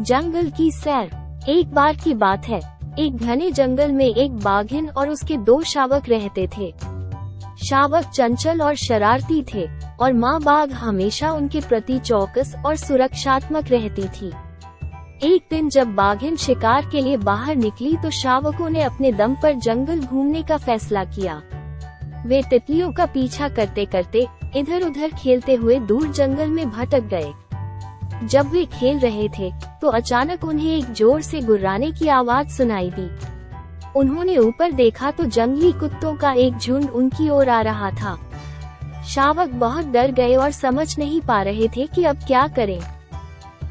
जंगल की सैर। एक बार की बात है। एक घने जंगल में एक बाघिन और उसके दो शावक रहते थे। शावक चंचल और शरारती थे, और माँ बाघ हमेशा उनके प्रति चौकस और सुरक्षात्मक रहती थी। एक दिन जब बाघिन शिकार के लिए बाहर निकली तो शावकों ने अपने दम पर जंगल घूमने का फैसला किया। वे तितलियों का पीछा करते करते इधर उधर खेलते हुए दूर जंगल में भटक गए। जब वे खेल रहे थे तो अचानक उन्हें एक ज़ोर से गुर्राने की आवाज़ सुनाई दी। उन्होंने ऊपर देखा तो जंगली कुत्तों का एक झुंड उनकी ओर आ रहा था। शावक बहुत डर गए और समझ नहीं पा रहे थे कि अब क्या करें।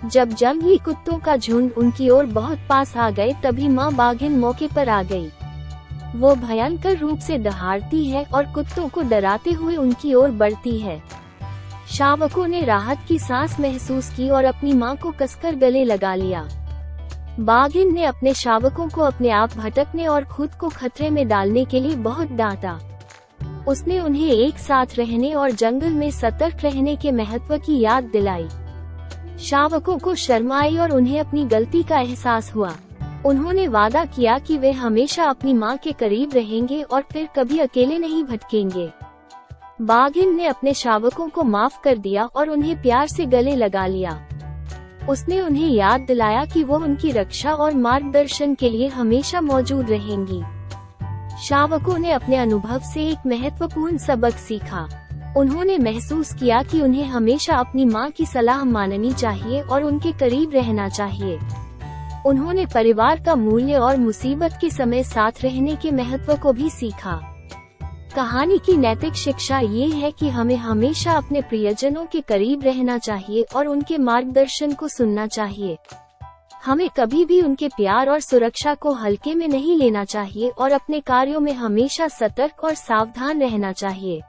जब जंगली कुत्तों का झुंड उनकी ओर बहुत पास आ गए तभी माँ बाघिन मौके पर आ गई। वो भयंकर रूप से दहाड़ती है और कुत्तों को डराते हुए उनकी ओर बढ़ती है। शावकों ने राहत की सांस महसूस की और अपनी माँ को कसकर गले लगा लिया। बाघिन ने अपने शावकों को अपने आप भटकने और खुद को खतरे में डालने के लिए बहुत डांटा। उसने उन्हें एक साथ रहने और जंगल में सतर्क रहने के महत्व की याद दिलाई। शावकों को शर्माई और उन्हें अपनी गलती का एहसास हुआ। उन्होंने वादा किया कि वे हमेशा अपनी माँ के करीब रहेंगे और फिर कभी अकेले नहीं भटकेंगे। बाघिन ने अपने शावकों को माफ़ कर दिया और उन्हें प्यार से गले लगा लिया। उसने उन्हें याद दिलाया कि वो उनकी रक्षा और मार्गदर्शन के लिए हमेशा मौजूद रहेंगी। शावकों ने अपने अनुभव से एक महत्वपूर्ण सबक सीखा। उन्होंने महसूस किया कि उन्हें हमेशा अपनी माँ की सलाह माननी चाहिए और उनके करीब रहना चाहिए। उन्होंने परिवार का मूल्य और मुसीबत के समय साथ रहने के महत्व को भी सीखा। कहानी की नैतिक शिक्षा ये है कि हमें हमेशा अपने प्रियजनों के करीब रहना चाहिए और उनके मार्गदर्शन को सुनना चाहिए। हमें कभी भी उनके प्यार और सुरक्षा को हल्के में नहीं लेना चाहिए और अपने कार्यों में हमेशा सतर्क और सावधान रहना चाहिए।